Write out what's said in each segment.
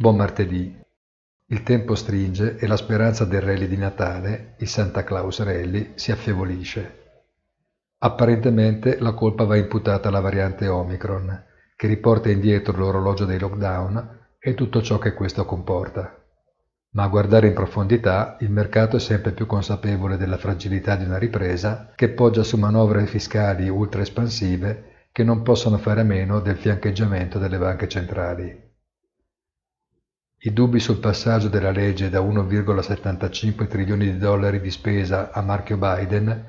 buon martedì. Il tempo stringe e la speranza del rally di Natale, il Santa Claus Rally, si affievolisce. Apparentemente la colpa va imputata alla variante Omicron, che riporta indietro l'orologio dei lockdown e tutto ciò che questo comporta. Ma a guardare in profondità, il mercato è sempre più consapevole della fragilità di una ripresa che poggia su manovre fiscali ultra espansive che non possono fare a meno del fiancheggiamento delle banche centrali. I dubbi sul passaggio della legge da 1,75 trilioni di dollari di spesa a marchio Biden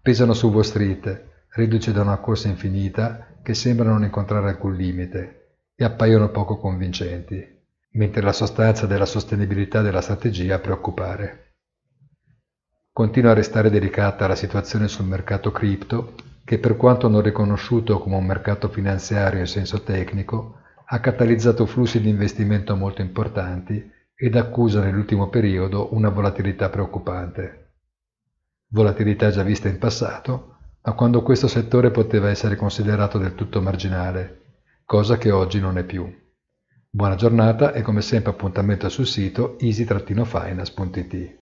pesano su Wall Street, riduce da una corsa infinita che sembra non incontrare alcun limite e appaiono poco convincenti, mentre la sostanza della sostenibilità della strategia preoccupare. Continua a restare delicata la situazione sul mercato cripto, che per quanto non riconosciuto come un mercato finanziario in senso tecnico, ha catalizzato flussi di investimento molto importanti ed accusa nell'ultimo periodo una volatilità preoccupante. Volatilità già vista in passato, ma quando questo settore poteva essere considerato del tutto marginale, cosa che oggi non è più. Buona giornata e come sempre appuntamento sul sito easy-finance.it.